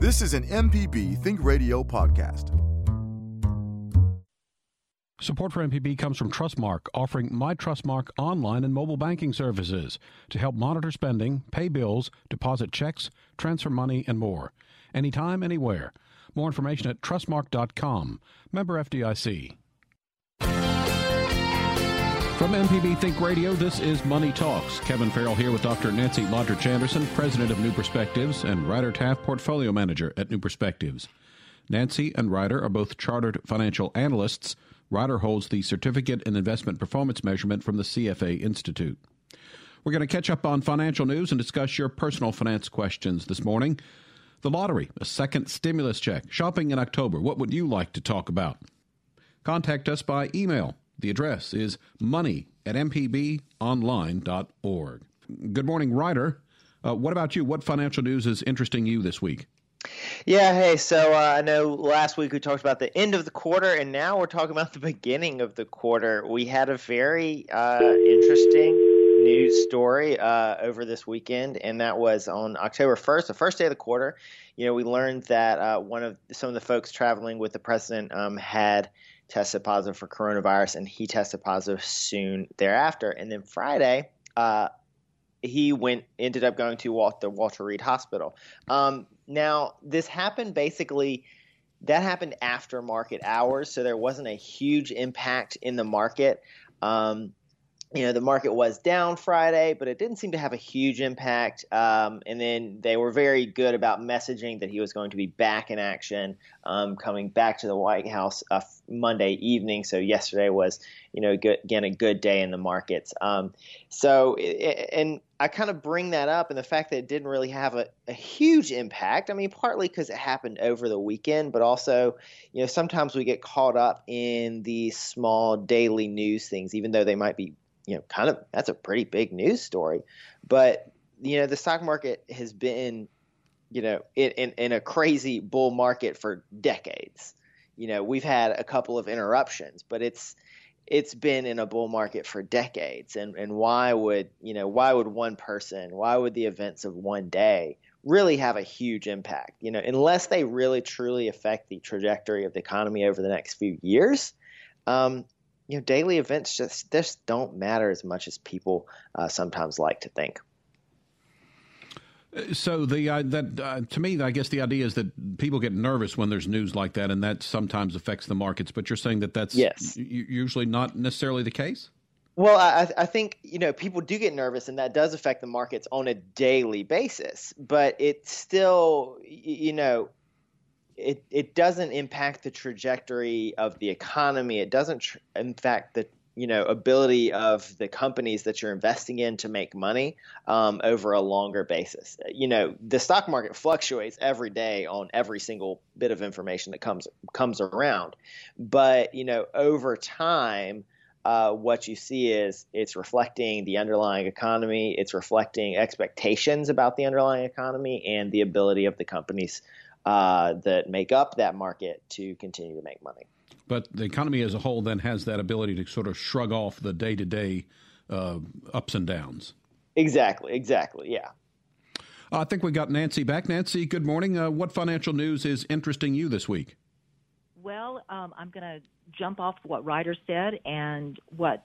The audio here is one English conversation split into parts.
This is an MPB Think Radio podcast. Support for MPB comes from Trustmark, offering My Trustmark online and mobile banking services to help monitor spending, pay bills, deposit checks, transfer money, and more. Anytime, anywhere. More information at trustmark.com. Member FDIC. From MPB Think Radio, this is Money Talks. Kevin Farrell here with Dr. Nancy Lottridge Anderson, President of New Perspectives, and Ryder Taff, Portfolio Manager at New Perspectives. Nancy and Ryder are both chartered financial analysts. Ryder holds the Certificate in Investment Performance Measurement from the CFA Institute. We're going to catch up on financial news and discuss your personal finance questions this morning. The lottery, a second stimulus check, shopping in October. What would you like to talk about? Contact us by email the address is money at mpbonline.org. Good morning, Ryder. Uh, what about you? What financial news is interesting you this week? Yeah, hey, so uh, I know last week we talked about the end of the quarter, and now we're talking about the beginning of the quarter. We had a very uh, interesting news story uh, over this weekend, and that was on October 1st, the first day of the quarter. You know, we learned that uh, one of some of the folks traveling with the president um, had tested positive for coronavirus, and he tested positive soon thereafter. And then Friday, uh, he went ended up going to Walter, Walter Reed Hospital. Um, now, this happened basically. That happened after market hours, so there wasn't a huge impact in the market. Um, you know the market was down Friday, but it didn't seem to have a huge impact. Um, and then they were very good about messaging that he was going to be back in action, um, coming back to the White House uh, Monday evening. So yesterday was, you know, good, again a good day in the markets. Um, so and I kind of bring that up, and the fact that it didn't really have a, a huge impact. I mean, partly because it happened over the weekend, but also, you know, sometimes we get caught up in these small daily news things, even though they might be you know, kind of that's a pretty big news story. But you know, the stock market has been, you know, in, in, in a crazy bull market for decades. You know, we've had a couple of interruptions, but it's it's been in a bull market for decades. And and why would you know why would one person, why would the events of one day really have a huge impact? You know, unless they really truly affect the trajectory of the economy over the next few years. Um, you know, daily events just just don't matter as much as people uh, sometimes like to think. Uh, so the uh, that uh, to me, I guess the idea is that people get nervous when there's news like that, and that sometimes affects the markets. But you're saying that that's yes. usually not necessarily the case. Well, I, I think you know people do get nervous, and that does affect the markets on a daily basis. But it's still, you know, it, it doesn't impact the trajectory of the economy. It doesn't tr- impact the you know ability of the companies that you're investing in to make money um, over a longer basis. You know the stock market fluctuates every day on every single bit of information that comes comes around, but you know over time. Uh, what you see is it's reflecting the underlying economy, it's reflecting expectations about the underlying economy and the ability of the companies uh, that make up that market to continue to make money. But the economy as a whole then has that ability to sort of shrug off the day to day ups and downs. Exactly, exactly, yeah. I think we got Nancy back. Nancy, good morning. Uh, what financial news is interesting you this week? Well, um, I'm going to jump off what Ryder said and what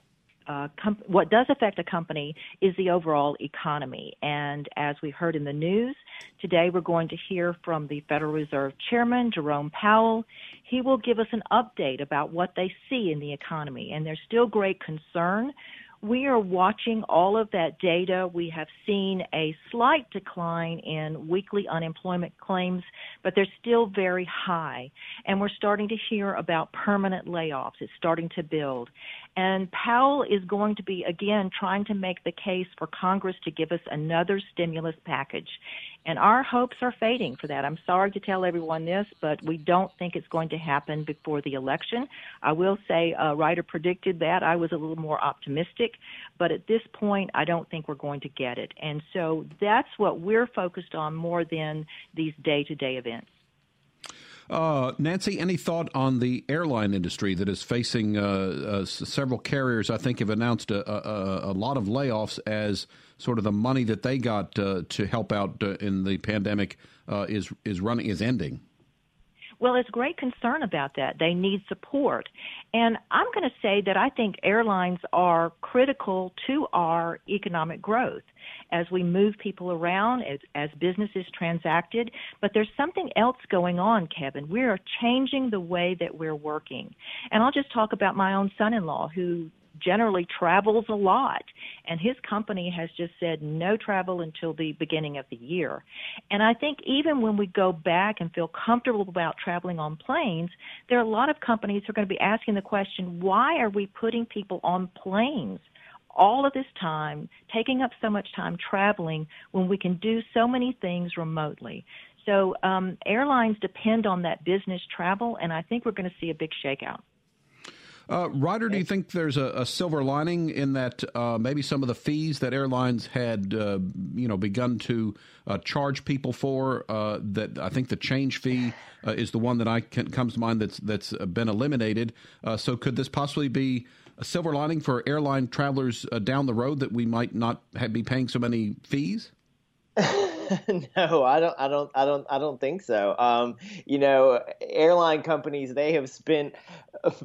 what does affect a company is the overall economy. And as we heard in the news, today we're going to hear from the Federal Reserve Chairman, Jerome Powell. He will give us an update about what they see in the economy. And there's still great concern we are watching all of that data. We have seen a slight decline in weekly unemployment claims, but they're still very high. And we're starting to hear about permanent layoffs. It's starting to build. And Powell is going to be, again, trying to make the case for Congress to give us another stimulus package. And our hopes are fading for that. I'm sorry to tell everyone this, but we don't think it's going to happen before the election. I will say a Ryder predicted that. I was a little more optimistic, but at this point, I don't think we're going to get it. And so that's what we're focused on more than these day to day events. Uh, Nancy, any thought on the airline industry that is facing uh, uh, several carriers? I think have announced a, a, a, lot of layoffs as sort of the money that they got uh, to help out uh, in the pandemic uh, is is running is ending. Well, there's great concern about that. They need support. And I'm going to say that I think airlines are critical to our economic growth as we move people around, as, as businesses transacted. But there's something else going on, Kevin. We are changing the way that we're working. And I'll just talk about my own son in law who generally travels a lot and his company has just said no travel until the beginning of the year. And I think even when we go back and feel comfortable about traveling on planes, there are a lot of companies who are going to be asking the question, why are we putting people on planes? all of this time, taking up so much time traveling when we can do so many things remotely. So um, airlines depend on that business travel, and I think we're going to see a big shakeout. Uh, Ryder, do you think there's a, a silver lining in that uh, maybe some of the fees that airlines had, uh, you know, begun to uh, charge people for? Uh, that I think the change fee uh, is the one that I can, comes to mind that's that's been eliminated. so could this possibly be a silver lining for airline travelers down the road that we might not have, be paying so many fees? no, I don't. I don't. I don't. I don't think so. Um, you know, airline companies they have spent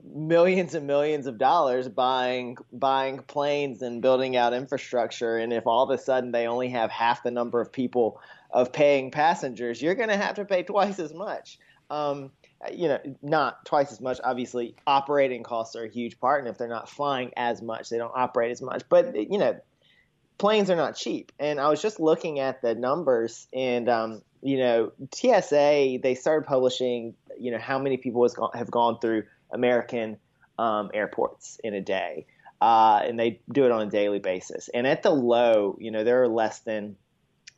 millions and millions of dollars buying buying planes and building out infrastructure, and if all of a sudden they only have half the number of people of paying passengers, you're going to have to pay twice as much. Um, you know, not twice as much. Obviously, operating costs are a huge part, and if they're not flying as much, they don't operate as much. But you know, planes are not cheap. And I was just looking at the numbers, and um, you know, TSA they started publishing, you know, how many people has gone, have gone through American um, airports in a day, uh, and they do it on a daily basis. And at the low, you know, there are less than.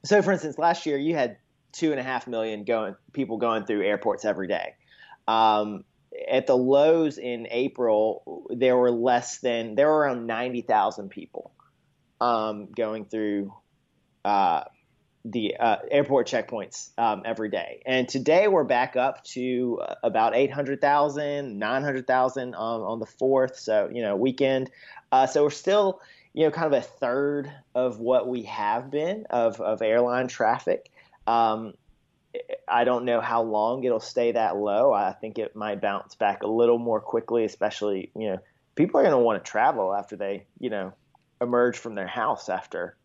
So, for instance, last year you had two and a half million going people going through airports every day. Um, at the lows in April, there were less than there were around ninety thousand people um, going through uh, the uh, airport checkpoints um, every day. And today we're back up to uh, about 800,000, 900,000 um, on the 4th, so, you know, weekend. Uh, so we're still, you know, kind of a third of what we have been of, of airline traffic. Um, I don't know how long it'll stay that low. I think it might bounce back a little more quickly, especially, you know, people are going to want to travel after they, you know, emerge from their house after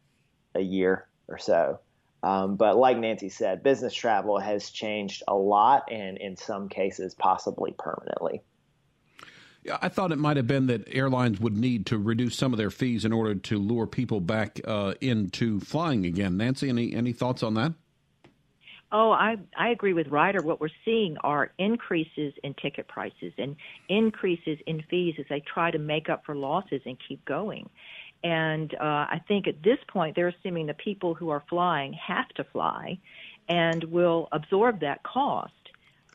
a year or so. Um, but like Nancy said, business travel has changed a lot and in some cases, possibly permanently. Yeah, I thought it might have been that airlines would need to reduce some of their fees in order to lure people back uh, into flying again. Nancy, any, any thoughts on that? Oh, I I agree with Ryder. What we're seeing are increases in ticket prices and increases in fees as they try to make up for losses and keep going. And uh, I think at this point, they're assuming the people who are flying have to fly and will absorb that cost.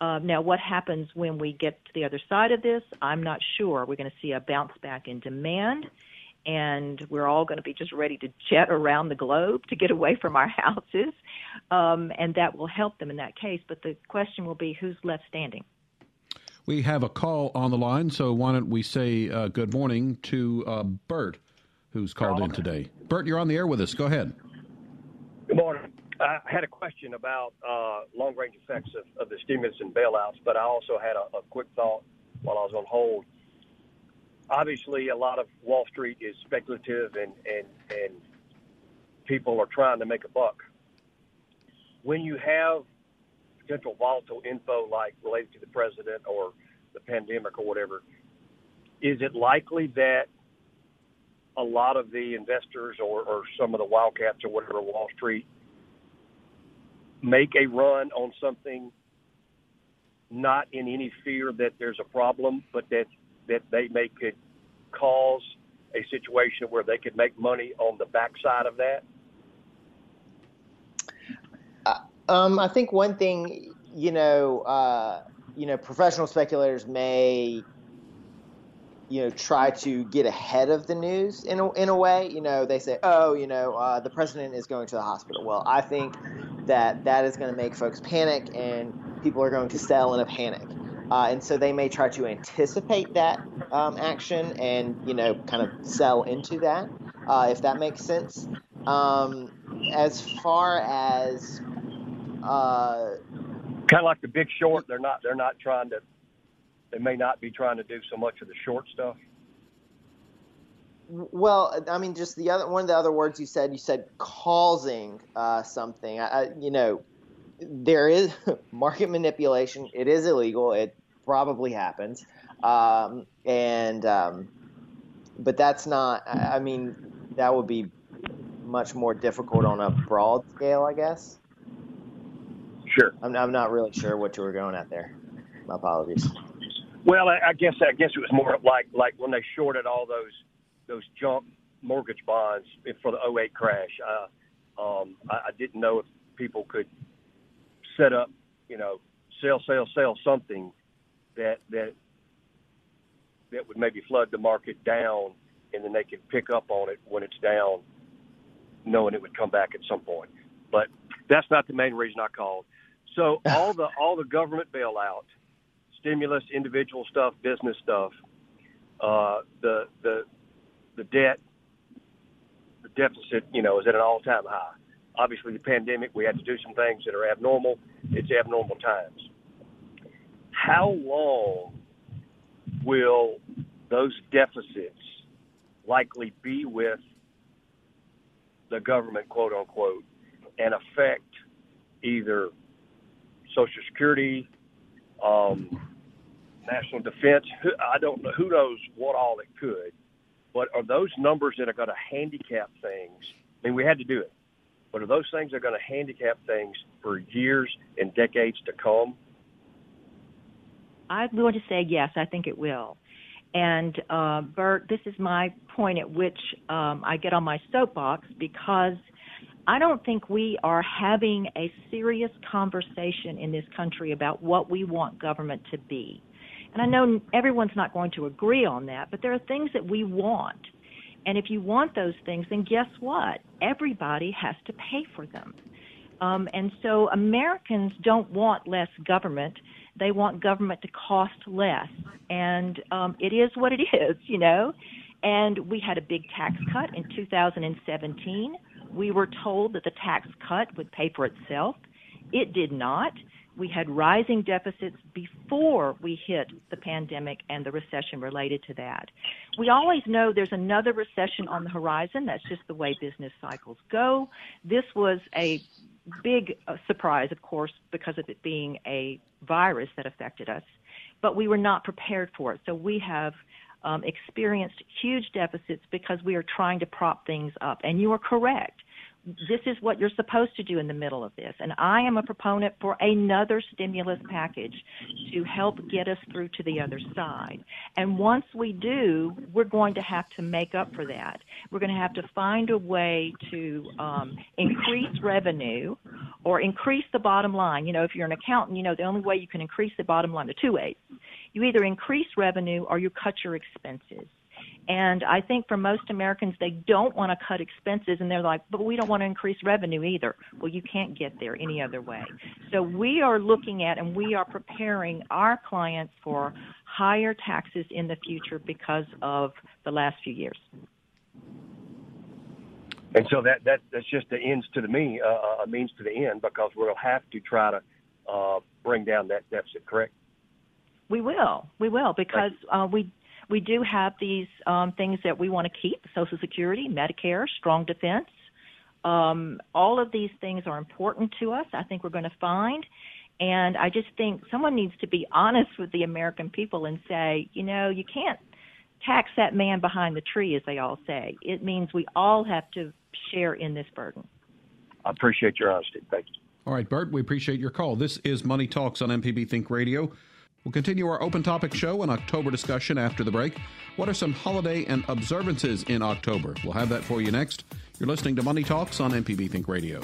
Uh, now, what happens when we get to the other side of this? I'm not sure. We're going to see a bounce back in demand, and we're all going to be just ready to jet around the globe to get away from our houses, um, and that will help them in that case. But the question will be who's left standing. We have a call on the line, so why don't we say uh, good morning to uh, Bert? Who's called in today. Bert, you're on the air with us. Go ahead. Good morning. I had a question about uh, long range effects of, of, the stimulus and bailouts, but I also had a, a, quick thought while I was on hold. Obviously, a lot of Wall Street is speculative and, and, and people are trying to make a buck. When you have potential volatile info like related to the president or the pandemic or whatever, is it likely that a lot of the investors or, or some of the wildcats or whatever Wall Street make a run on something not in any fear that there's a problem, but that that they may could cause a situation where they could make money on the backside of that? Uh, um, I think one thing, you know, uh, you know, professional speculators may you know try to get ahead of the news in a, in a way you know they say oh you know uh, the president is going to the hospital well i think that that is going to make folks panic and people are going to sell in a panic. Uh, and so they may try to anticipate that um, action and you know kind of sell into that uh, if that makes sense um, as far as uh, kind of like the big short they're not they're not trying to they may not be trying to do so much of the short stuff well i mean just the other one of the other words you said you said causing uh, something I, I, you know there is market manipulation. It is illegal. It probably happens, um, and um, but that's not. I mean, that would be much more difficult on a broad scale, I guess. Sure. I'm, I'm not really sure what you were going at there. My apologies. Well, I, I guess I guess it was more like like when they shorted all those those junk mortgage bonds for the 08 crash. Uh, um, I, I didn't know if people could set up, you know, sell, sell, sell something that that that would maybe flood the market down, and then they could pick up on it when it's down, knowing it would come back at some point. But that's not the main reason I called. So all the all the government bailout, stimulus, individual stuff, business stuff, uh, the the the debt, the deficit, you know, is at an all time high obviously the pandemic, we had to do some things that are abnormal. It's abnormal times. How long will those deficits likely be with the government, quote unquote, and affect either Social Security, um, national defense? I don't know. Who knows what all it could. But are those numbers that are going to handicap things? I mean, we had to do it but are those things that are going to handicap things for years and decades to come? I'm going to say yes, I think it will. And uh, Bert, this is my point at which um, I get on my soapbox because I don't think we are having a serious conversation in this country about what we want government to be. And I know everyone's not going to agree on that, but there are things that we want. And if you want those things, then guess what? Everybody has to pay for them. Um, and so Americans don't want less government. They want government to cost less. And um, it is what it is, you know. And we had a big tax cut in 2017. We were told that the tax cut would pay for itself. It did not. We had rising deficits before we hit the pandemic and the recession related to that. We always know there's another recession on the horizon. That's just the way business cycles go. This was a big uh, surprise, of course, because of it being a virus that affected us, but we were not prepared for it. So we have um, experienced huge deficits because we are trying to prop things up. And you are correct this is what you're supposed to do in the middle of this. And I am a proponent for another stimulus package to help get us through to the other side. And once we do, we're going to have to make up for that. We're going to have to find a way to um, increase revenue or increase the bottom line. You know, if you're an accountant, you know the only way you can increase the bottom line are two ways. You either increase revenue or you cut your expenses. And I think for most Americans, they don't want to cut expenses and they're like, but we don't want to increase revenue either. Well, you can't get there any other way. So we are looking at and we are preparing our clients for higher taxes in the future because of the last few years. And so that, that that's just the ends to the mean, uh, means to the end because we'll have to try to uh, bring down that deficit, correct? We will. We will because uh, we we do have these um, things that we want to keep Social Security, Medicare, strong defense. Um, all of these things are important to us. I think we're going to find. And I just think someone needs to be honest with the American people and say, you know, you can't tax that man behind the tree, as they all say. It means we all have to share in this burden. I appreciate your honesty. Thank you. All right, Bert, we appreciate your call. This is Money Talks on MPB Think Radio. We'll continue our open topic show and October discussion after the break. What are some holiday and observances in October? We'll have that for you next. You're listening to Money Talks on MPB Think Radio.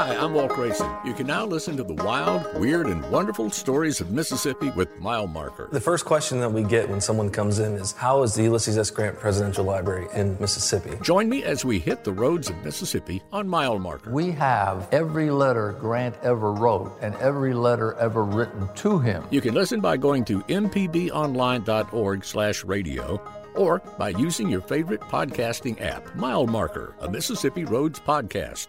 Hi, I'm Walt Grayson. You can now listen to the wild, weird, and wonderful stories of Mississippi with Mile Marker. The first question that we get when someone comes in is How is the Ulysses S. Grant Presidential Library in Mississippi? Join me as we hit the roads of Mississippi on Mile Marker. We have every letter Grant ever wrote and every letter ever written to him. You can listen by going to mpbonline.org slash radio or by using your favorite podcasting app, Mile Marker, a Mississippi Roads podcast.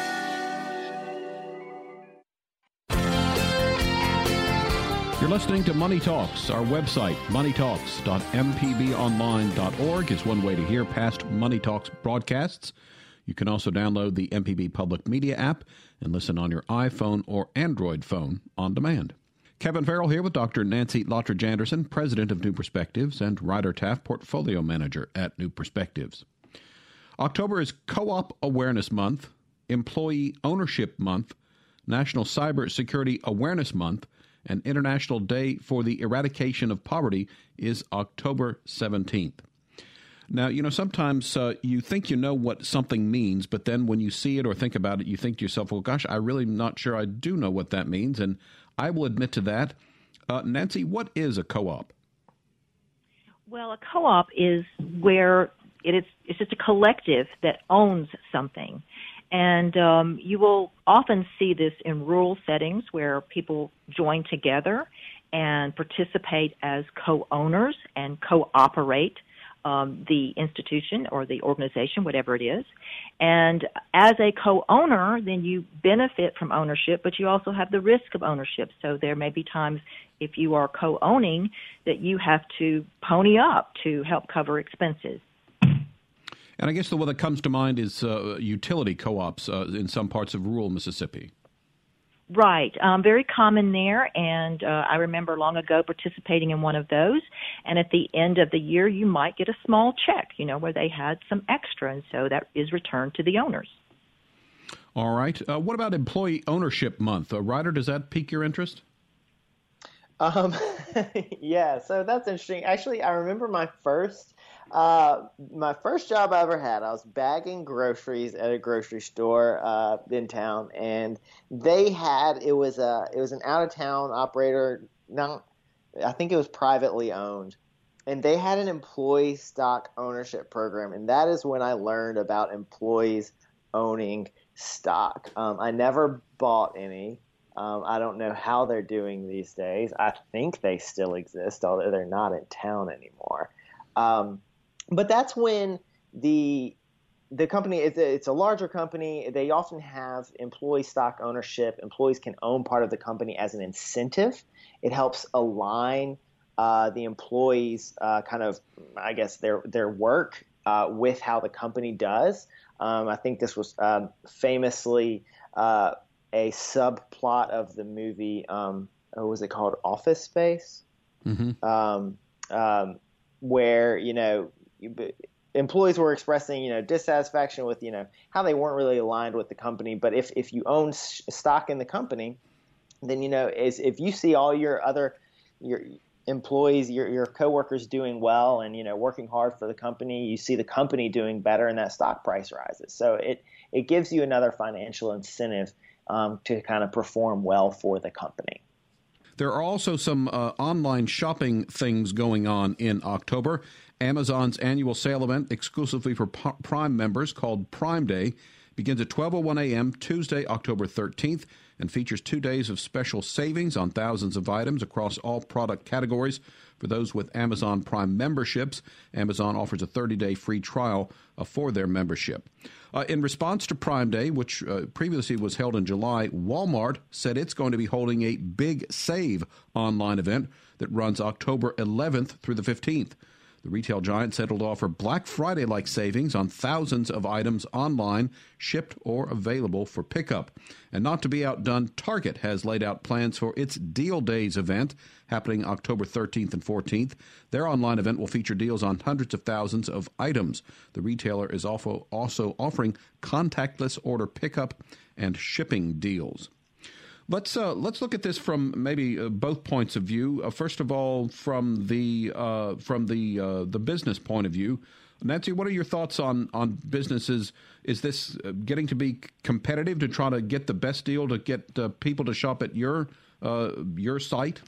You're listening to Money Talks. Our website, moneytalks.mpbonline.org, is one way to hear past Money Talks broadcasts. You can also download the MPB Public Media app and listen on your iPhone or Android phone on demand. Kevin Farrell here with Dr. Nancy Lottridge Anderson, President of New Perspectives and Ryder Taft, Portfolio Manager at New Perspectives. October is Co op Awareness Month, Employee Ownership Month, National Cyber Security Awareness Month, and International Day for the Eradication of Poverty is October 17th. Now, you know, sometimes uh, you think you know what something means, but then when you see it or think about it, you think to yourself, well, gosh, I really am not sure I do know what that means. And I will admit to that. Uh, Nancy, what is a co op? Well, a co op is where it is, it's just a collective that owns something. And um, you will often see this in rural settings where people join together and participate as co-owners and co-operate um, the institution or the organization, whatever it is. And as a co-owner, then you benefit from ownership, but you also have the risk of ownership. So there may be times if you are co-owning that you have to pony up to help cover expenses. And I guess the one that comes to mind is uh, utility co-ops uh, in some parts of rural Mississippi. Right, um, very common there, and uh, I remember long ago participating in one of those. And at the end of the year, you might get a small check, you know, where they had some extra, and so that is returned to the owners. All right. Uh, what about Employee Ownership Month? Uh, Ryder, does that pique your interest? Um, yeah, so that's interesting. Actually, I remember my first uh, my first job I ever had, I was bagging groceries at a grocery store uh, in town, and they had it was a it was an out of town operator. Not, I think it was privately owned, and they had an employee stock ownership program, and that is when I learned about employees owning stock. Um, I never bought any. Um, I don't know how they're doing these days. I think they still exist, although they're not in town anymore. Um, but that's when the the company it's a, it's a larger company. They often have employee stock ownership. Employees can own part of the company as an incentive. It helps align uh, the employees' uh, kind of, I guess, their their work uh, with how the company does. Um, I think this was um, famously uh, a subplot of the movie. Um, what was it called? Office Space. Mm-hmm. Um, um, where you know employees were expressing, you know, dissatisfaction with, you know, how they weren't really aligned with the company. But if, if you own stock in the company, then, you know, is if you see all your other, your employees, your, your coworkers doing well and, you know, working hard for the company, you see the company doing better and that stock price rises. So it, it gives you another financial incentive um, to kind of perform well for the company. There are also some uh, online shopping things going on in October. Amazon's annual sale event exclusively for Prime members called Prime Day begins at 12:01 a.m. Tuesday, October 13th and features 2 days of special savings on thousands of items across all product categories for those with Amazon Prime memberships. Amazon offers a 30-day free trial uh, for their membership. Uh, in response to Prime Day, which uh, previously was held in July, Walmart said it's going to be holding a big save online event that runs October 11th through the 15th. The retail giant said it'll offer Black Friday like savings on thousands of items online, shipped or available for pickup. And not to be outdone, Target has laid out plans for its Deal Days event happening October 13th and 14th. Their online event will feature deals on hundreds of thousands of items. The retailer is also, also offering contactless order pickup and shipping deals. Let's uh, let's look at this from maybe uh, both points of view. Uh, first of all, from the uh, from the uh, the business point of view, Nancy, what are your thoughts on on businesses? Is this uh, getting to be competitive to try to get the best deal to get people to shop at your your site?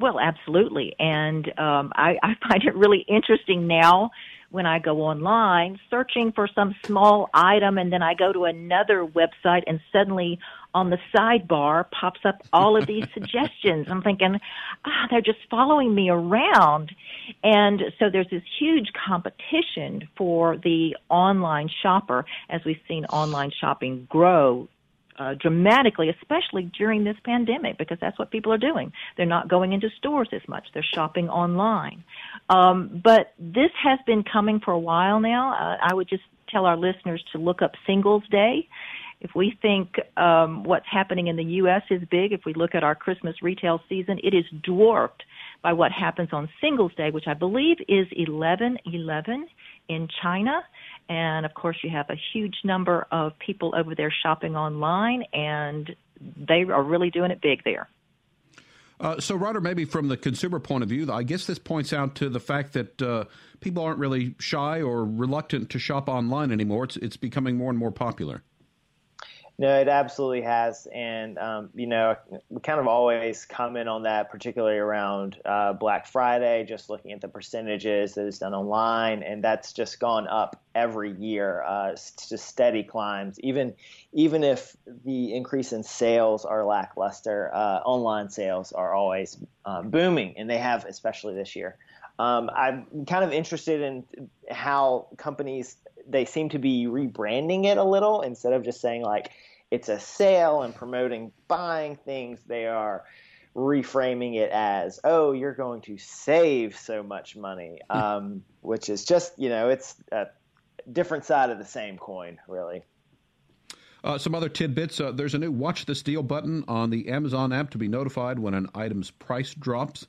Well, absolutely, and um, I, I find it really interesting now when I go online searching for some small item and then I go to another website and suddenly on the sidebar pops up all of these suggestions. I'm thinking, ah, they're just following me around. And so there's this huge competition for the online shopper as we've seen online shopping grow uh, dramatically, especially during this pandemic, because that's what people are doing. They're not going into stores as much; they're shopping online. Um, but this has been coming for a while now. Uh, I would just tell our listeners to look up Singles Day. If we think um, what's happening in the U.S. is big, if we look at our Christmas retail season, it is dwarfed by what happens on Singles Day, which I believe is 11/11 in China. And of course, you have a huge number of people over there shopping online, and they are really doing it big there. Uh, so, Ryder, maybe from the consumer point of view, I guess this points out to the fact that uh, people aren't really shy or reluctant to shop online anymore. It's it's becoming more and more popular. No, it absolutely has, and um, you know, we kind of always comment on that, particularly around uh, Black Friday. Just looking at the percentages that is done online, and that's just gone up every year, uh, just steady climbs. Even even if the increase in sales are lackluster, uh, online sales are always uh, booming, and they have, especially this year. Um, I'm kind of interested in how companies they seem to be rebranding it a little instead of just saying like it's a sale and promoting buying things. They are reframing it as, oh, you're going to save so much money, hmm. um, which is just, you know, it's a different side of the same coin, really. Uh, some other tidbits. Uh, there's a new Watch This Deal button on the Amazon app to be notified when an item's price drops.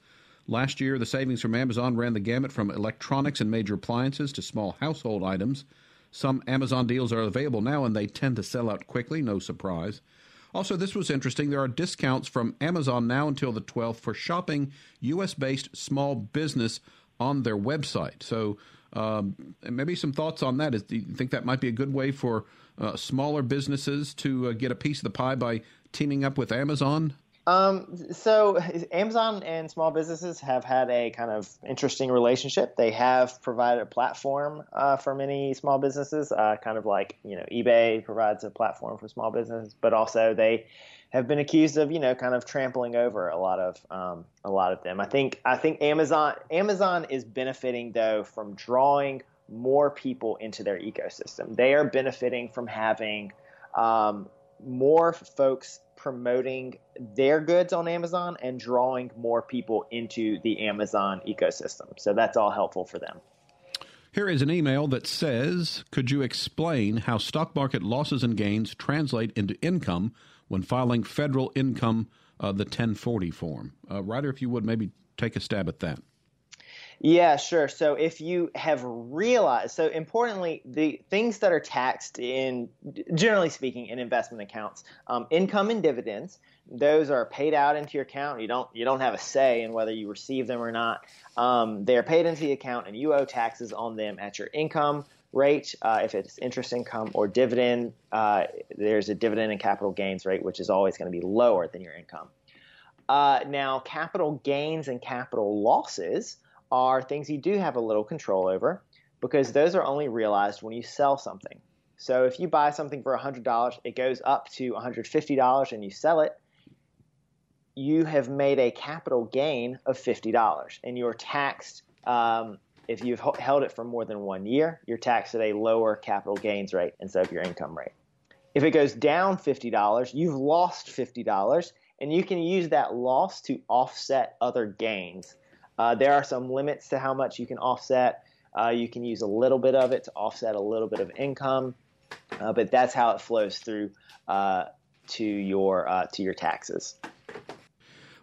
Last year, the savings from Amazon ran the gamut from electronics and major appliances to small household items. Some Amazon deals are available now and they tend to sell out quickly, no surprise. Also, this was interesting. There are discounts from Amazon now until the 12th for shopping U.S. based small business on their website. So, um, maybe some thoughts on that. Is, do you think that might be a good way for uh, smaller businesses to uh, get a piece of the pie by teaming up with Amazon? Um, so Amazon and small businesses have had a kind of interesting relationship. They have provided a platform uh, for many small businesses, uh, kind of like you know eBay provides a platform for small businesses, but also they have been accused of you know kind of trampling over a lot of um, a lot of them. I think I think Amazon Amazon is benefiting though from drawing more people into their ecosystem. They are benefiting from having um, more folks promoting their goods on Amazon and drawing more people into the Amazon ecosystem. So that's all helpful for them. Here is an email that says Could you explain how stock market losses and gains translate into income when filing federal income, uh, the 1040 form? Uh, Ryder, if you would maybe take a stab at that. Yeah, sure. So if you have realized, so importantly, the things that are taxed in, generally speaking, in investment accounts, um, income and dividends, those are paid out into your account. You don't you don't have a say in whether you receive them or not. Um, they are paid into the account, and you owe taxes on them at your income rate. Uh, if it's interest income or dividend, uh, there's a dividend and capital gains rate, which is always going to be lower than your income. Uh, now, capital gains and capital losses are things you do have a little control over because those are only realized when you sell something. So if you buy something for $100, it goes up to $150 and you sell it, you have made a capital gain of $50 and you're taxed um, if you've held it for more than one year, you're taxed at a lower capital gains rate instead of your income rate. If it goes down $50, you've lost $50 and you can use that loss to offset other gains Uh, there are some limits to how much you can offset. Uh, you can use a little bit of it to offset a little bit of income, uh, but that's how it flows through uh, to your uh, to your taxes.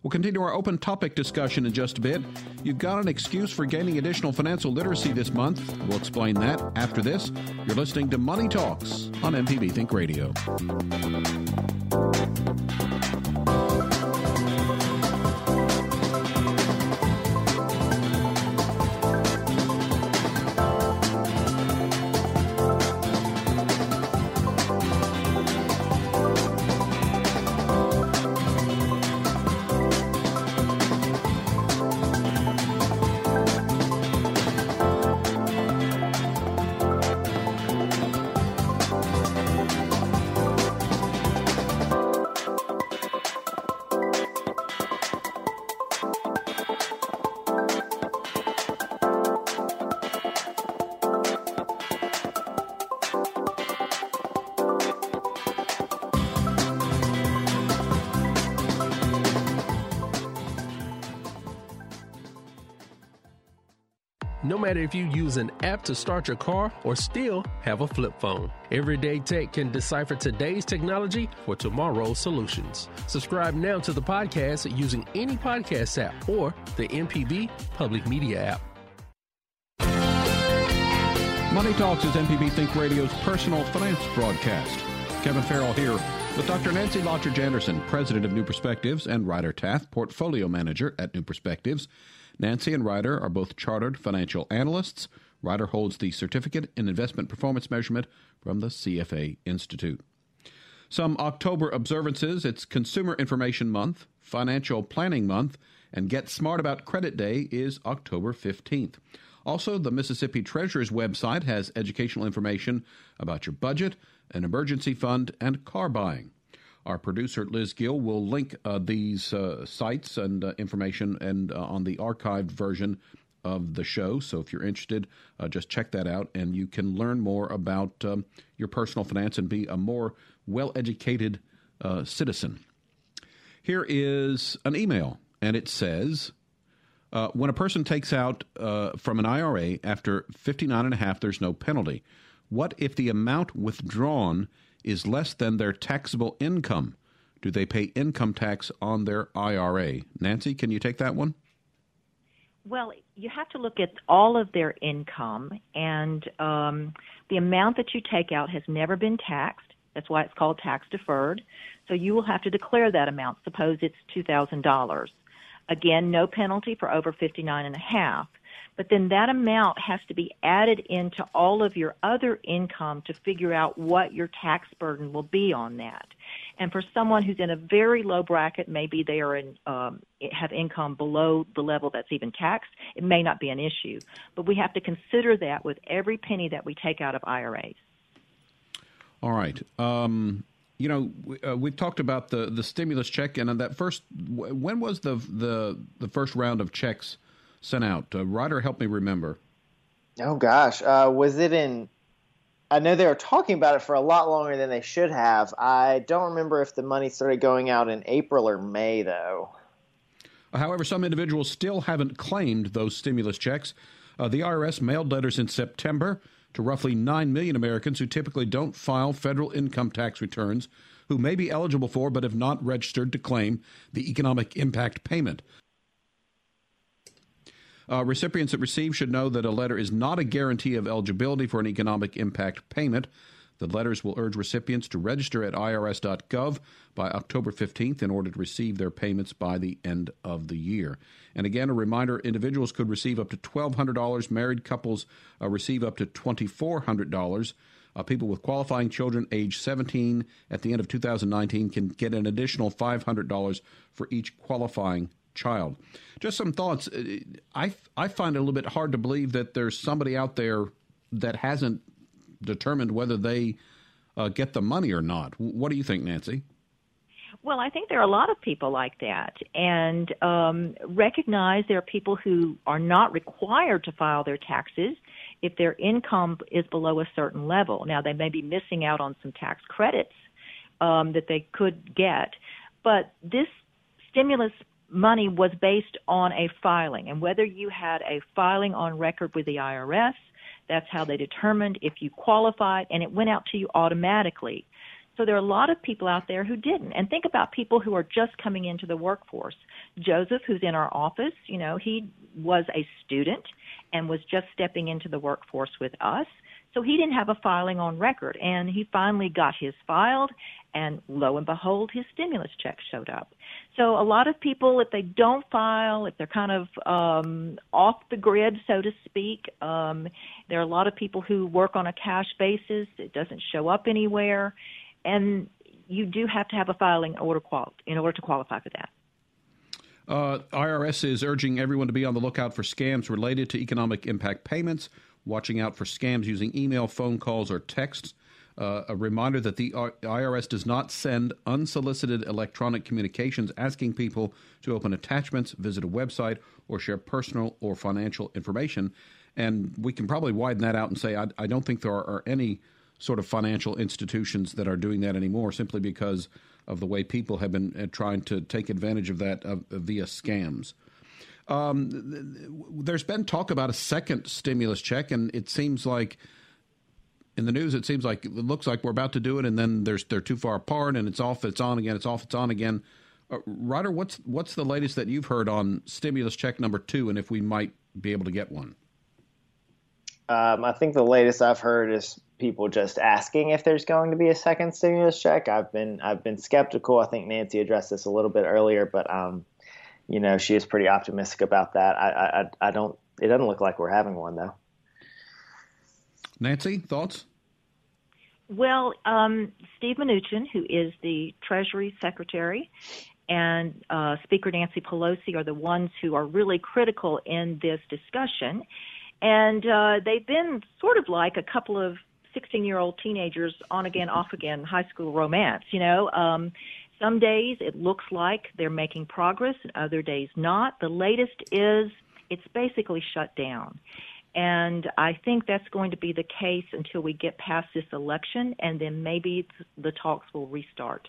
We'll continue our open topic discussion in just a bit. You've got an excuse for gaining additional financial literacy this month. We'll explain that after this. You're listening to Money Talks on MPB Think Radio. Matter if you use an app to start your car or still have a flip phone, Everyday Tech can decipher today's technology for tomorrow's solutions. Subscribe now to the podcast using any podcast app or the MPB Public Media app. Money Talks is MPB Think Radio's personal finance broadcast. Kevin Farrell here with Dr. Nancy Lottridge Anderson, president of New Perspectives, and Ryder Taft, portfolio manager at New Perspectives. Nancy and Ryder are both chartered financial analysts. Ryder holds the Certificate in Investment Performance Measurement from the CFA Institute. Some October observances it's Consumer Information Month, Financial Planning Month, and Get Smart About Credit Day is October 15th. Also, the Mississippi Treasurer's website has educational information about your budget, an emergency fund, and car buying. Our producer Liz Gill will link uh, these uh, sites and uh, information and on the archived version of the show. So if you're interested, uh, just check that out, and you can learn more about um, your personal finance and be a more well-educated uh, citizen. Here is an email, and it says. Uh, when a person takes out from an IRA after 59 and a half, there's no penalty. What if the amount withdrawn is less than their taxable income? Do they pay income tax on their IRA? Nancy, can you take that one? Well, you have to look at all of their income, and um, the amount that you take out has never been taxed. That's why it's called tax deferred. So you will have to declare that amount. Suppose it's two thousand dollars. Again, no penalty for over fifty nine and a half but then that amount has to be added into all of your other income to figure out what your tax burden will be on that. And for someone who's in a very low bracket, maybe they are in um, have income below the level that's even taxed, it may not be an issue. But we have to consider that with every penny that we take out of IRAs. All right. Um, you know, we, uh, we've talked about the, the stimulus check, and that first. When was the the the first round of checks? Sent out? Uh, Ryder, help me remember. Oh gosh, uh, was it in? I know they were talking about it for a lot longer than they should have. I don't remember if the money started going out in April or May, though. However, some individuals still haven't claimed those stimulus checks. Uh, the IRS mailed letters in September to roughly 9 million Americans who typically don't file federal income tax returns, who may be eligible for but have not registered to claim the economic impact payment. Uh, recipients that receive should know that a letter is not a guarantee of eligibility for an economic impact payment. The letters will urge recipients to register at irs.gov by October 15th in order to receive their payments by the end of the year. And again, a reminder individuals could receive up to $1,200, married couples uh, receive up to $2,400. Uh, people with qualifying children age 17 at the end of 2019 can get an additional $500 for each qualifying child. Just some thoughts. I I find it a little bit hard to believe that there's somebody out there that hasn't determined whether they uh, get the money or not. What do you think, Nancy? Well, I think there are a lot of people like that, and um, recognize there are people who are not required to file their taxes if their income is below a certain level. Now, they may be missing out on some tax credits um, that they could get, but this stimulus money was based on a filing, and whether you had a filing on record with the IRS, that's how they determined if you qualified, and it went out to you automatically. So there are a lot of people out there who didn't. And think about people who are just coming into the workforce. Joseph, who's in our office, you know, he was a student and was just stepping into the workforce with us. So he didn't have a filing on record, and he finally got his filed, and lo and behold, his stimulus check showed up. So a lot of people, if they don't file, if they're kind of um, off the grid, so to speak, um, there are a lot of people who work on a cash basis. It doesn't show up anywhere, and you do have to have a filing order qual- in order to qualify for that. Uh, IRS is urging everyone to be on the lookout for scams related to economic impact payments watching out for scams using email, phone calls, or texts. Uh, a reminder that the IRS does not send unsolicited electronic communications asking people to open attachments, visit a website, or share personal or financial information. And we can probably widen that out and say I, I don't think there are, are, any sort of financial institutions that are doing that anymore simply because of the way people have been uh, trying to take advantage of that uh, via scams. Um, there's been talk about a second stimulus check, and it seems like in the news, it seems like it looks like we're about to do it, and then there's they're too far apart, and it's off, it's on again, it's off, it's on again. Uh, Ryder, what's what's the latest that you've heard on stimulus check number two, and if we might be able to get one? Um, I think the latest I've heard is people just asking if there's going to be a second stimulus check. I've been I've been skeptical. I think Nancy addressed this a little bit earlier, but um, you know, she is pretty optimistic about that. I, I, I don't. It doesn't look like we're having one though. Nancy, thoughts? Well, um, Steve Mnuchin, who is the Treasury Secretary, and uh, Speaker Nancy Pelosi are the ones who are really critical in this discussion. And uh, they've been sort of like a couple of 16 year old teenagers on again, off again high school romance. You know, um, some days it looks like they're making progress, and other days not. The latest is it's basically shut down. And I think that's going to be the case until we get past this election, and then maybe the talks will restart.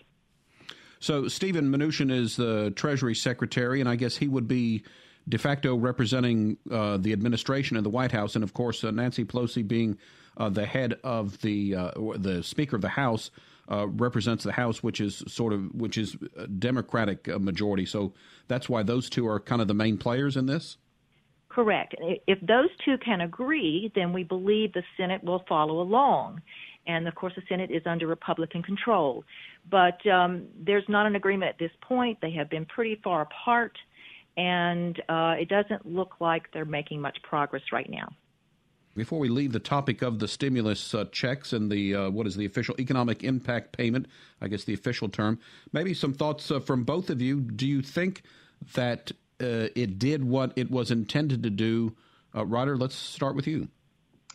So, Stephen Mnuchin is the Treasury Secretary, and I guess he would be de facto representing uh, the administration in the White House, and of course, uh, Nancy Pelosi being uh, the head of the uh, the Speaker of the House uh, represents the House, which is sort of which is a Democratic uh, majority. So that's why those two are kind of the main players in this. Correct. If those two can agree, then we believe the Senate will follow along. And of course, the Senate is under Republican control. But um, there's not an agreement at this point. They have been pretty far apart, and uh, it doesn't look like they're making much progress right now. Before we leave the topic of the stimulus uh, checks and the uh, what is the official economic impact payment, I guess the official term, maybe some thoughts uh, from both of you. Do you think that uh, it did what it was intended to do? Uh, Ryder, let's start with you.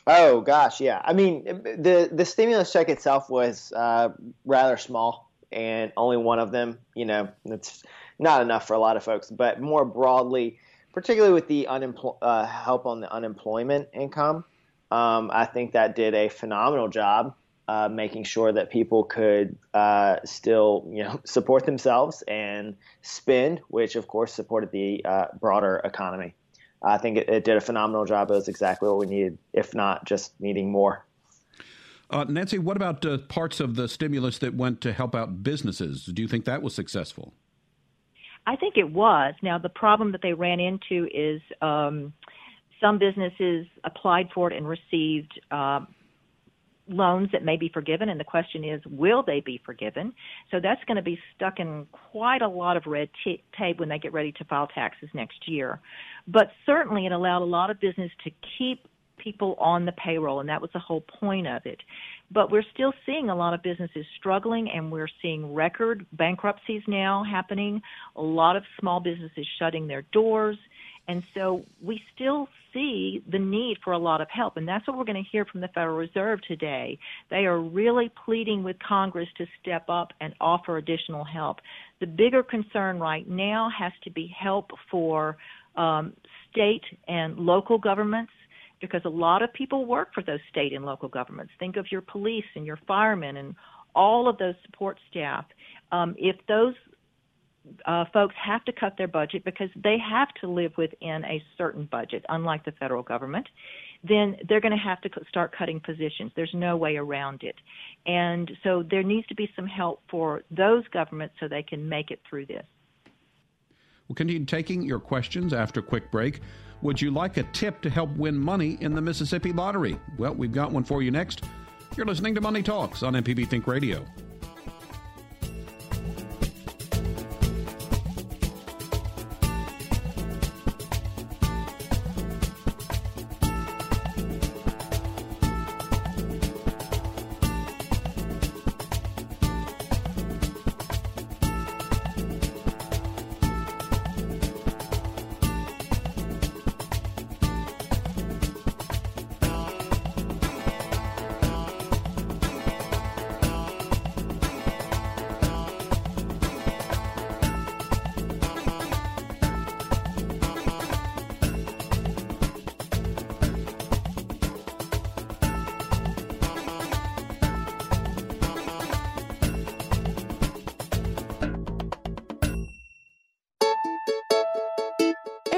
Oh gosh, yeah. I mean, the the stimulus check itself was uh, rather small, and only one of them. You know, it's not enough for a lot of folks. But more broadly, particularly with the unempl- uh, help on the unemployment income. Um, I think that did a phenomenal job uh, making sure that people could uh, still, you know, support themselves and spend, which of course supported the uh, broader economy. I think it, it, did a phenomenal job. It was exactly what we needed, if not just needing more. Uh, Nancy, what about uh, parts of the stimulus that went to help out businesses? Do you think that was successful? I think it was. Now, the problem that they ran into is um, some businesses applied for it and received uh, loans that may be forgiven, and the question is, will they be forgiven? So that's going to be stuck in quite a lot of red t- tape when they get ready to file taxes next year. But certainly, it allowed a lot of business to keep people on the payroll, and that was the whole point of it. But we're still seeing a lot of businesses struggling, and we're seeing record bankruptcies now happening, a lot of small businesses shutting their doors. And so we still see the need for a lot of help. And that's what we're going to hear from the Federal Reserve today. They are really pleading with Congress to step up and offer additional help. The bigger concern right now has to be help for um, state and local governments because a lot of people work for those state and local governments. Think of your police and your firemen and all of those support staff. Um, if those uh, folks have to cut their budget because they have to live within a certain budget, unlike the federal government, then they're going to have to start cutting positions. There's no way around it. And so there needs to be some help for those governments so they can make it through this. We'll continue taking your questions after a quick break. Would you like a tip to help win money in the Mississippi Lottery? Well, we've got one for you next. You're listening to Money Talks on MPB Think Radio.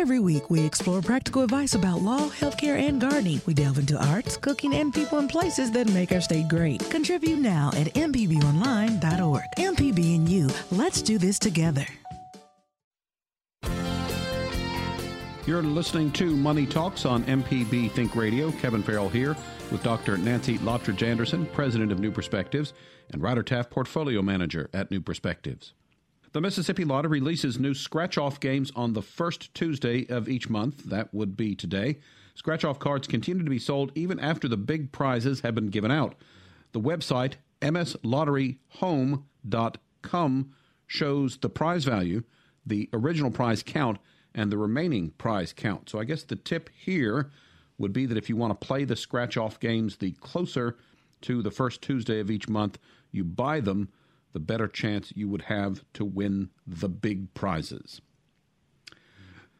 Every week, we explore practical advice about law, healthcare, and gardening. We delve into arts, cooking, and people and places that make our state great. Contribute now at MPBOnline.org. MPB and you, let's do this together. You're listening to Money Talks on MPB Think Radio. Kevin Farrell here with Dr. Nancy Lottridge Anderson, President of New Perspectives, and Ryder Taft, Portfolio Manager at New Perspectives. The Mississippi Lottery releases new scratch off games on the first Tuesday of each month. That would be today. Scratch off cards continue to be sold even after the big prizes have been given out. The website, mslotteryhome.com, shows the prize value, the original prize count, and the remaining prize count. So I guess the tip here would be that if you want to play the scratch off games the closer to the first Tuesday of each month, you buy them the better chance you would have to win the big prizes.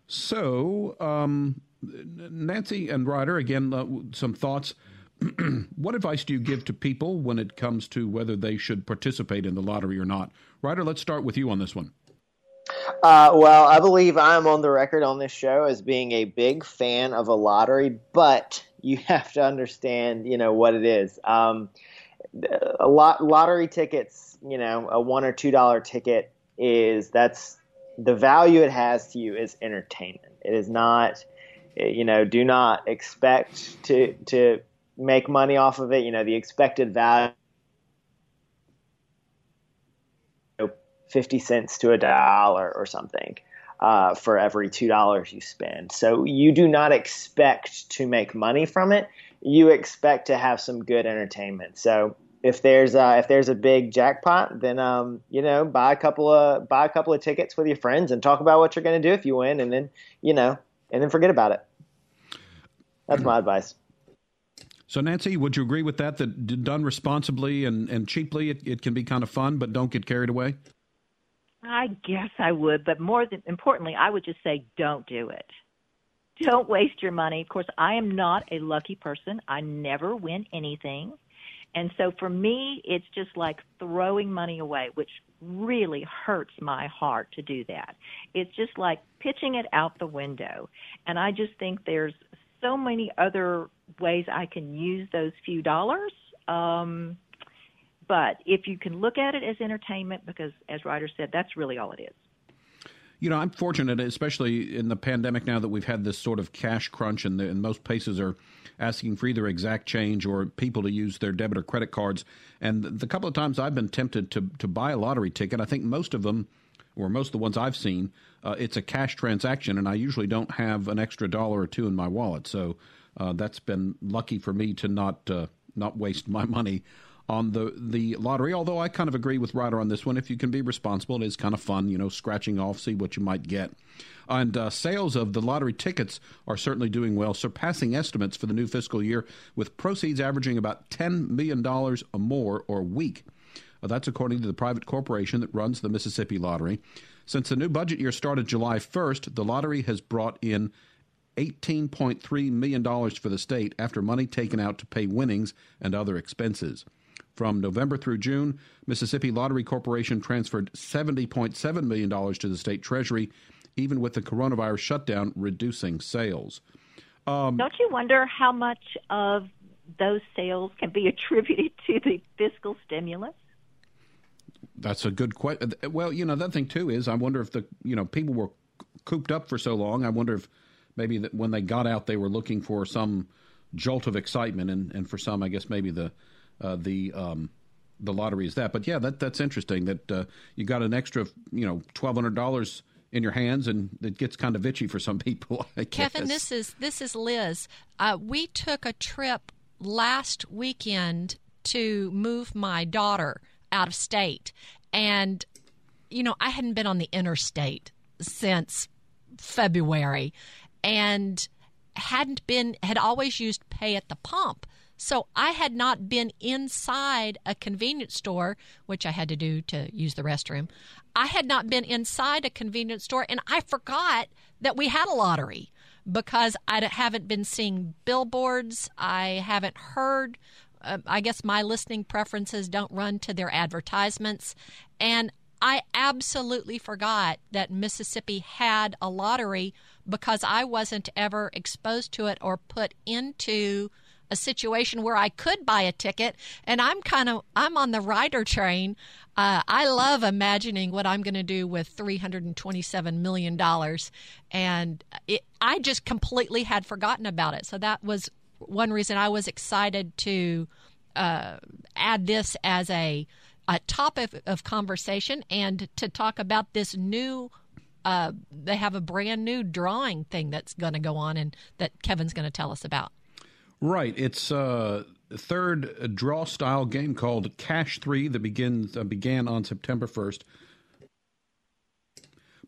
So, um, Nancy and Ryder, again, uh, some thoughts. what advice do you give to people when it comes to whether they should participate in the lottery or not? Ryder, let's start with you on this one. Uh, well, I believe I'm on the record on this show as being a big fan of a lottery, but you have to understand, you know, what it is. Um, a lot lottery tickets, you know, a one or two dollar ticket is that's the value it has to you is entertainment. It is not, you know, do not expect to to make money off of it. You know, the expected value. You know, 50 cents to a dollar or something uh, for every $2 you spend. So you do not expect to make money from it you expect to have some good entertainment. So if there's uh, if there's a big jackpot, then um, you know buy a couple of buy a couple of tickets with your friends and talk about what you're going to do if you win, and then you know and then forget about it. That's my advice. So Nancy, would you agree with that? That done responsibly and, and cheaply, it, it can be kind of fun, but don't get carried away. I guess I would, but more than importantly, I would just say don't do it don't waste your money. Of course, I am not a lucky person. I never win anything. And so for me, it's just like throwing money away, which really hurts my heart to do that. It's just like pitching it out the window. And I just think there's so many other ways I can use those few dollars. Um, but if you can look at it as entertainment, because as Ryder said, that's really all it is. You know, I'm fortunate, especially in the pandemic now that we've had this sort of cash crunch, and, the, and most places are asking for either exact change or people to use their debit or credit cards. And the couple of times I've been tempted to to buy a lottery ticket, I think most of them, or most of the ones I've seen, uh, it's a cash transaction, and I usually don't have an extra dollar or two in my wallet. So uh, that's been lucky for me to not uh, not waste my money on the the lottery. Although I kind of agree with Ryder on this one. If you can be responsible, it is kind of fun. You know, scratching off, see what you might get. And uh, sales of the lottery tickets are certainly doing well, surpassing estimates for the new fiscal year, with proceeds averaging about ten million dollars or more or week. Uh, that's according to the private corporation that runs the Mississippi Lottery. Since the new budget year started July 1st, the lottery has brought in $18.3 million for the state after money taken out to pay winnings and other expenses. From November through June, Mississippi Lottery Corporation transferred $70.7 million to the state treasury, even with the coronavirus shutdown reducing sales. Um, Don't you wonder how much of those sales can be attributed to the fiscal stimulus? That's a good question. Well, you know, that thing too is I wonder if the you know people were cooped up for so long. I wonder if maybe that when they got out, they were looking for some jolt of excitement, and, and for some, I guess maybe the uh, the um, the lottery is that. But yeah, that that's interesting that uh, you got an extra you know twelve hundred dollars in your hands, and it gets kind of itchy for some people. Kevin, this is this is Liz. Uh, we took a trip last weekend to move my daughter out of state, and you know I hadn't been on the interstate since February, and hadn't been had always used pay at the pump. So I had not been inside a convenience store, which I had to do to use the restroom. I had not been inside a convenience store, and I forgot that we had a lottery because I haven't been seeing billboards. I haven't heard. Uh, I guess my listening preferences don't run to their advertisements. And I absolutely forgot that Mississippi had a lottery because I wasn't ever exposed to it or put into a situation where I could buy a ticket, and I'm kind of I'm on the Ryder train. Uh, I love imagining what I'm going to do with 327 million dollars, and it, I just completely had forgotten about it. So that was one reason I was excited to uh, add this as a, a topic of conversation and to talk about this new uh, they have a brand new drawing thing that's going to go on and that Kevin's going to tell us about. Right. It's a third draw style game called Cash 3 that begins uh, began on September 1st.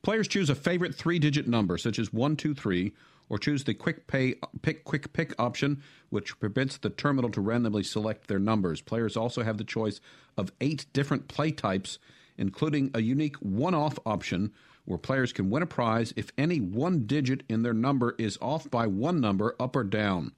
Players choose a favorite three digit number, such as 123, or choose the quick pay pick quick pick option, which permits the terminal to randomly select their numbers. Players also have the choice of eight different play types, including a unique one off option where players can win a prize if any one digit in their number is off by one number up or down.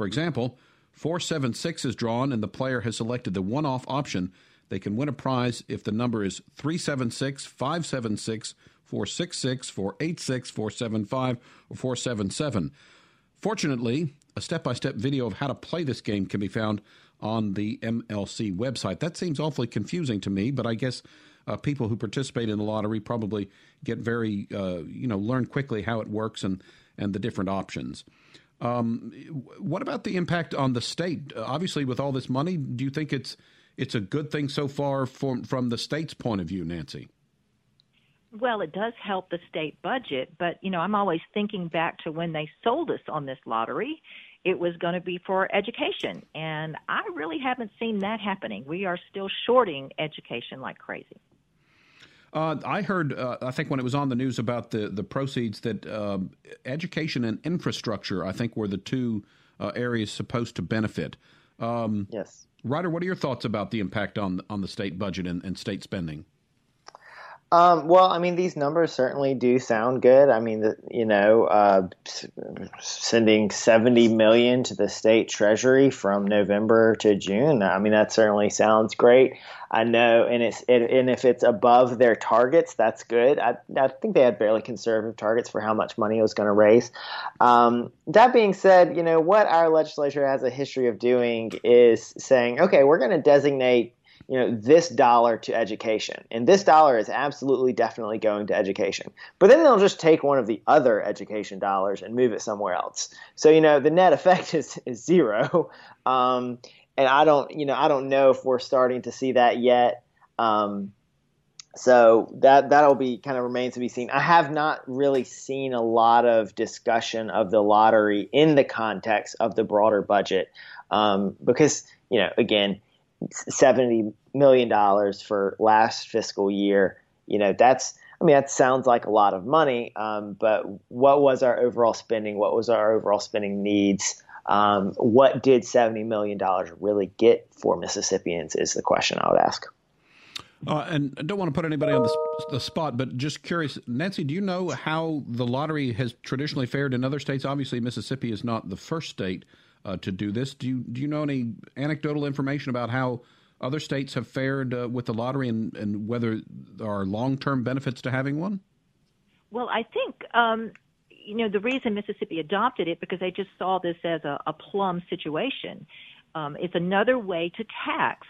For example, 476 is drawn and the player has selected the one off option. They can win a prize if the number is 376, 576, 466, 486, 475, or 477. Fortunately, a step by step video of how to play this game can be found on the MLC website. That seems awfully confusing to me, but I guess uh, people who participate in the lottery probably get very, uh, you know, learn quickly how it works and, and the different options. Um, what about the impact on the state? Obviously, with all this money, do you think it's it's a good thing so far from from the state's point of view, Nancy? Well, it does help the state budget, but you know, I'm always thinking back to when they sold us on this lottery. It was going to be for education, and I really haven't seen that happening. We are still shorting education like crazy. Uh, I heard, uh, I think when it was on the news about the, the proceeds, that um, education and infrastructure, I think, were the two uh, areas supposed to benefit. Um, yes. Ryder, what are your thoughts about the impact on on the state budget and, and state spending? Um, well, I mean, these numbers certainly do sound good. I mean, the, you know, uh, sending seventy million to the state treasury from November to June. I mean, that certainly sounds great. I know, and it's it, and if it's above their targets, that's good. I, I think they had fairly conservative targets for how much money it was going to raise. Um, that being said, you know what our legislature has a history of doing is saying, okay, we're going to designate you know this dollar to education. And this dollar is absolutely definitely going to education. But then they'll just take one of the other education dollars and move it somewhere else. So you know the net effect is, is zero. Um, and i don't you know i don't know if we're starting to see that yet. Um, so that that'll be kind of remains to be seen. I have not really seen a lot of discussion of the lottery in the context of the broader budget um, because you know again seventy million dollars for last fiscal year. You know, that's I mean that sounds like a lot of money, um, but what was our overall spending? What was our overall spending needs? Um, what did seventy million dollars really get for Mississippians? Is the question I would ask. Uh, and I don't want to put anybody on the, the, spot, but just curious, Nancy, do you know how the lottery has traditionally fared in other states? Obviously, Mississippi is not the first state uh, to do this. Do you do you know any anecdotal information about how other states have fared uh, with the lottery and, and whether there are long term benefits to having one? Well, I think um, you know the reason Mississippi adopted it because they just saw this as a, a plum situation. Um, it's another way to tax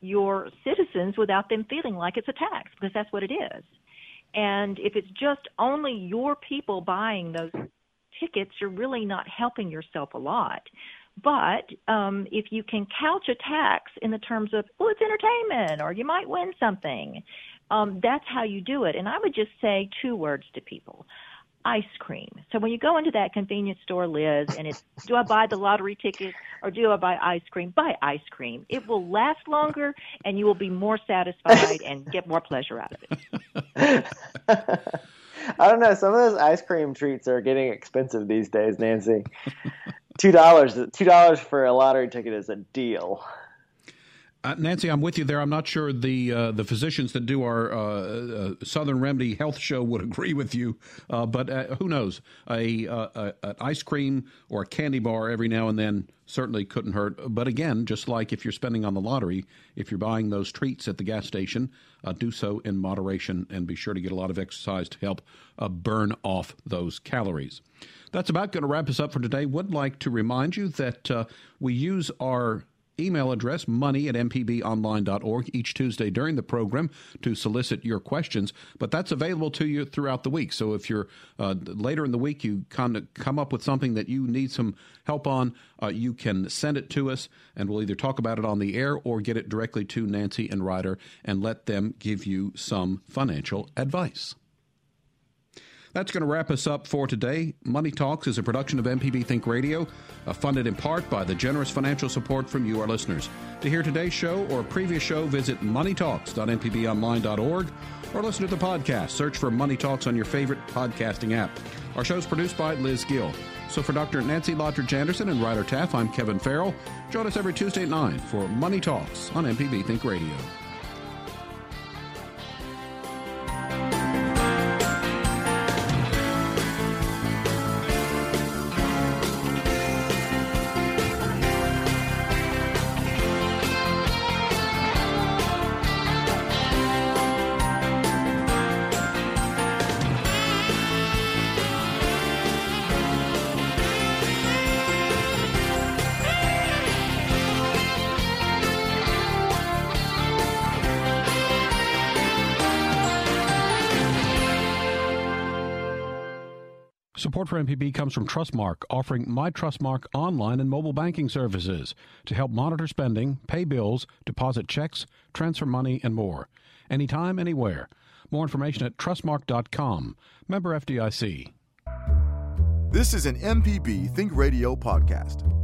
your citizens without them feeling like it's a tax because that's what it is. And if it's just only your people buying those tickets, you're really not helping yourself a lot. But um, if you can couch a tax in the terms of, well, it's entertainment or you might win something, um, that's how you do it. And I would just say two words to people ice cream. So when you go into that convenience store, Liz, and it's do I buy the lottery ticket or do I buy ice cream? Buy ice cream. It will last longer and you will be more satisfied and get more pleasure out of it. I don't know. Some of those ice cream treats are getting expensive these days, Nancy. Two dollars. Two dollars for a lottery ticket is a deal. Uh, Nancy, I'm with you there. I'm not sure the uh, the physicians that do our uh, uh Southern Remedy Health show would agree with you, uh, but uh, who knows? A, a, an ice cream or a candy bar every now and then certainly couldn't hurt. But again, just like if you're spending on the lottery, if you're buying those treats at the gas station, Uh, do so in moderation and be sure to get a lot of exercise to help uh, burn off those calories. That's about going to wrap us up for today. Would like to remind you that uh, we use our email address, money at mpbonline.org, each Tuesday during the program to solicit your questions. But that's available to you throughout the week. So if you're uh, later in the week, you of come up with something that you need some help on, uh, you can send it to us, and we'll either talk about it on the air or get it directly to Nancy and Ryder and let them give you some financial advice. That's going to wrap us up for today. Money Talks is a production of MPB Think Radio, uh, funded in part by the generous financial support from you, our listeners. To hear today's show or a previous show, visit moneytalks.mpbonline.org or listen to the podcast. Search for Money Talks on your favorite podcasting app. Our show is produced by Liz Gill. So for Dr. Nancy Lottridge Anderson and Ryder Taff, I'm Kevin Farrell. Join us every Tuesday at 9 for Money Talks on MPB Think Radio. For MPB comes from Trustmark, offering My Trustmark online and mobile banking services to help monitor spending, pay bills, deposit checks, transfer money, and more. Anytime, anywhere. More information at trustmark.com. Member FDIC. This is an MPB Think Radio podcast.